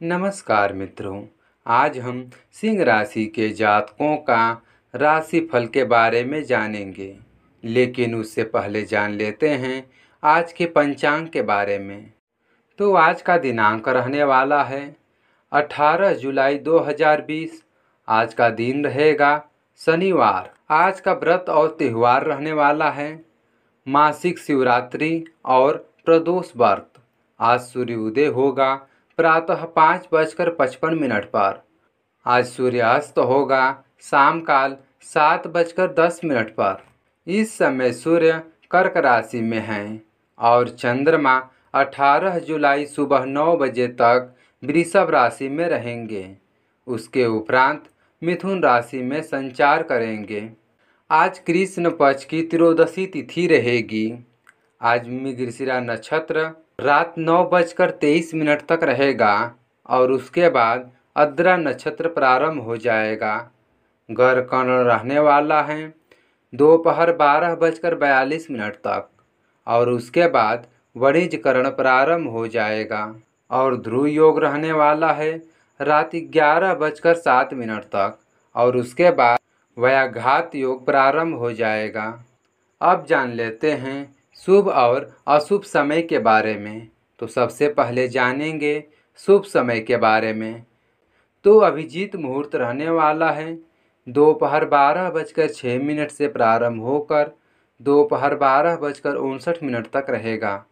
नमस्कार मित्रों, आज हम सिंह राशि के जातकों का राशि फल के बारे में जानेंगे, लेकिन उससे पहले जान लेते हैं आज के पंचांग के बारे में। तो आज का दिनांक रहने वाला है 18 जुलाई 2020 आज का दिन रहेगा शनिवार। आज का व्रत और त्यौहार रहने वाला है मासिक शिवरात्रि और प्रदोष व्रत। आज सूर्य उदय होगा प्रातः पाँच बजकर पचपन मिनट पर। आज सूर्यास्त होगा शाम काल सात बजकर दस मिनट पर। इस समय सूर्य कर्क राशि में हैं और चंद्रमा 18 जुलाई सुबह नौ बजे तक वृषभ राशि में रहेंगे। उसके उपरांत मिथुन राशि में संचार करेंगे। आज कृष्ण पक्ष की त्रयोदशी तिथि रहेगी। आज मृगशिरा नक्षत्र रात नौ बजकर तेईस मिनट तक रहेगा और उसके बाद अद्रा नक्षत्र प्रारंभ हो जाएगा। गर कर्ण रहने वाला है। दोपहर बारह बजकर बयालीस मिनट तक और उसके बाद वणिज करण प्रारंभ हो जाएगा और ध्रुव योग रहने वाला है। रात ग्यारह बजकर सात मिनट तक और उसके बाद व्याघात योग प्रारंभ हो जाएगा। अब जान लेते हैं शुभ और अशुभ समय के बारे में। तो सबसे पहले जानेंगे शुभ समय के बारे में। तो अभिजीत मुहूर्त रहने वाला है। दोपहर बारह बजकर छः मिनट से प्रारंभ होकर दोपहर बारह बजकर उनसठ मिनट तक रहेगा।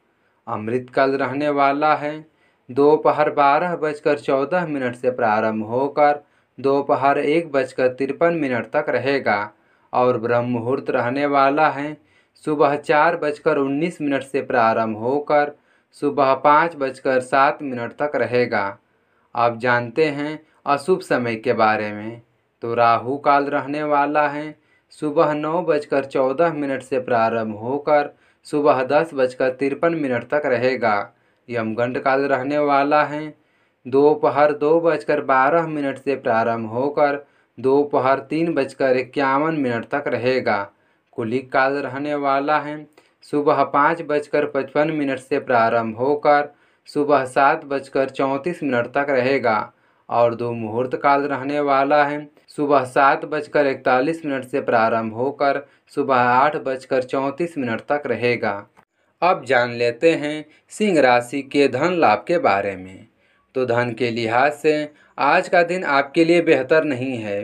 अमृतकाल रहने वाला है। दोपहर बारह बजकर चौदह मिनट से प्रारंभ होकर दोपहर एक बजकर तिरपन मिनट तक रहेगा। और ब्रह्म मुहूर्त रहने वाला है। सुबह चार बजकर उन्नीस मिनट से प्रारंभ होकर सुबह पाँच बजकर सात मिनट तक रहेगा। आप जानते हैं अशुभ समय के बारे में। तो राहु काल रहने वाला है। सुबह नौ बजकर चौदह मिनट से प्रारंभ होकर सुबह दस बजकर तिरपन मिनट तक रहेगा। यमगंड काल रहने वाला है। दोपहर दो बजकर बारह मिनट से प्रारंभ होकर दोपहर तीन बजकर इक्यावन मिनट तक रहेगा। कुलिक काल रहने वाला है। सुबह पाँच बजकर पचपन मिनट से प्रारंभ होकर सुबह सात बजकर चौंतीस मिनट तक रहेगा और दो मुहूर्त काल रहने वाला है। सुबह सात बजकर इकतालीस मिनट से प्रारंभ होकर सुबह आठ बजकर चौंतीस मिनट तक रहेगा। अब जान लेते हैं सिंह राशि के धन लाभ के बारे में। तो धन के लिहाज से आज का दिन आपके लिए बेहतर नहीं है।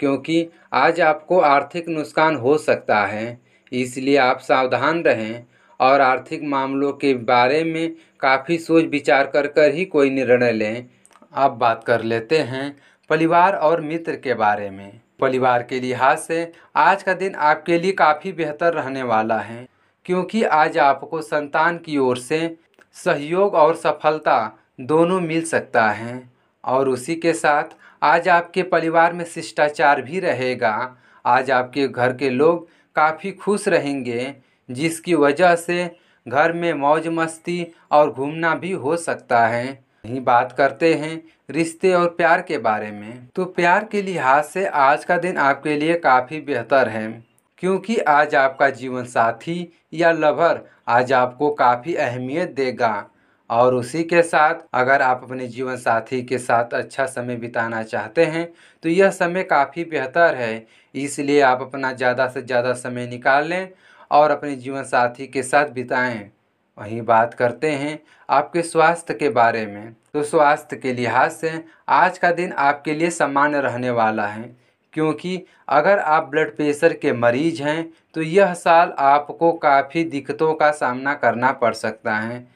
क्योंकि आज आपको आर्थिक नुकसान हो सकता है, इसलिए आप सावधान रहें और आर्थिक मामलों के बारे में काफ़ी सोच विचार कर कर ही कोई निर्णय लें। अब बात कर लेते हैं परिवार और मित्र के बारे में। परिवार के लिहाज से आज का दिन आपके लिए काफ़ी बेहतर रहने वाला है, क्योंकि आज आपको संतान की ओर से सहयोग और सफलता दोनों मिल सकता है। और उसी के साथ आज आपके परिवार में शिष्टाचार भी रहेगा। आज आपके घर के लोग काफ़ी खुश रहेंगे, जिसकी वजह से घर में मौज मस्ती और घूमना भी हो सकता है। यही बात करते हैं रिश्ते और प्यार के बारे में। तो प्यार के लिहाज से आज का दिन आपके लिए काफ़ी बेहतर है, क्योंकि आज आपका जीवन साथी या लवर आज आपको काफ़ी अहमियत देगा। और उसी के साथ अगर आप अपने जीवन साथी के साथ अच्छा समय बिताना चाहते हैं तो यह समय काफ़ी बेहतर है। इसलिए आप अपना ज़्यादा से ज़्यादा समय निकाल लें और अपने जीवन साथी के साथ बिताएँ। वहीं बात करते हैं आपके स्वास्थ्य के बारे में। तो स्वास्थ्य के लिहाज से आज का दिन आपके लिए सामान्य रहने वाला है, क्योंकि अगर आप ब्लड प्रेशर के मरीज़ हैं तो यह साल आपको काफ़ी दिक्कतों का सामना करना पड़ सकता है।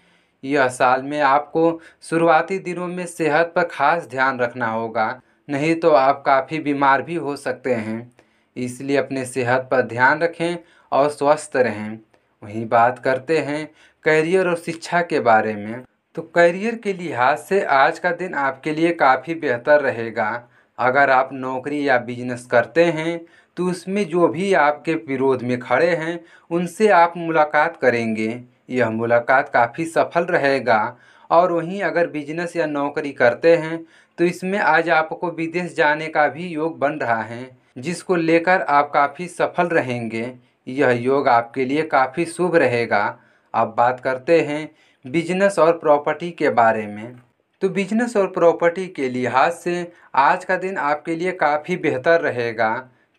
यह साल में आपको शुरुआती दिनों में सेहत पर खास ध्यान रखना होगा, नहीं तो आप काफ़ी बीमार भी हो सकते हैं। इसलिए अपने सेहत पर ध्यान रखें और स्वस्थ रहें। वहीं बात करते हैं करियर और शिक्षा के बारे में। तो करियर के लिहाज से आज का दिन आपके लिए काफ़ी बेहतर रहेगा। अगर आप नौकरी या बिज़नेस करते हैं तो उसमें जो भी आपके विरोध में खड़े हैं, उनसे आप मुलाकात करेंगे। यह मुलाकात काफ़ी सफल रहेगा। और वहीं अगर बिज़नेस या नौकरी करते हैं तो इसमें आज आपको विदेश जाने का भी योग बन रहा है, जिसको लेकर आप काफ़ी सफल रहेंगे। यह योग आपके लिए काफ़ी शुभ रहेगा। अब बात करते हैं बिज़नेस और प्रॉपर्टी के बारे में। तो बिज़नेस और प्रॉपर्टी के लिहाज से आज का दिन आपके लिए काफ़ी बेहतर रहेगा,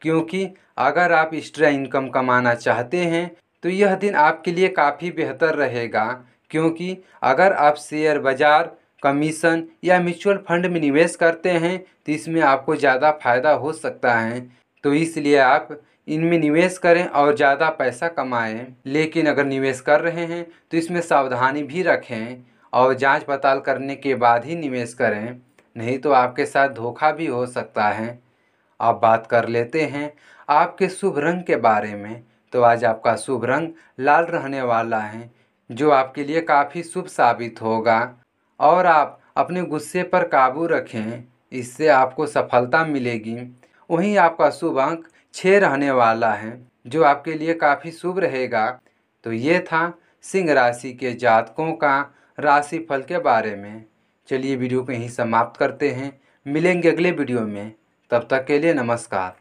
क्योंकि अगर आप एक्स्ट्रा इनकम कमाना चाहते हैं तो यह दिन आपके लिए काफ़ी बेहतर रहेगा, क्योंकि अगर आप शेयर बाज़ार, कमीशन या म्यूचुअल फंड में निवेश करते हैं तो इसमें आपको ज़्यादा फ़ायदा हो सकता है। तो इसलिए आप इनमें निवेश करें और ज़्यादा पैसा कमाएँ। लेकिन अगर निवेश कर रहे हैं तो इसमें सावधानी भी रखें और जाँच पड़ताल करने के बाद ही निवेश करें, नहीं तो आपके साथ धोखा भी हो सकता है। अब बात कर लेते हैं आपके शुभ रंग के बारे में। तो आज आपका शुभ रंग लाल रहने वाला है, जो आपके लिए काफ़ी शुभ साबित होगा। और आप अपने गुस्से पर काबू रखें, इससे आपको सफलता मिलेगी। वहीं आपका शुभ अंक छः रहने वाला है, जो आपके लिए काफ़ी शुभ रहेगा। तो ये था सिंह राशि के जातकों का राशि फल के बारे में। चलिए वीडियो को यहीं समाप्त करते हैं। मिलेंगे अगले वीडियो में। तब तक के लिए नमस्कार।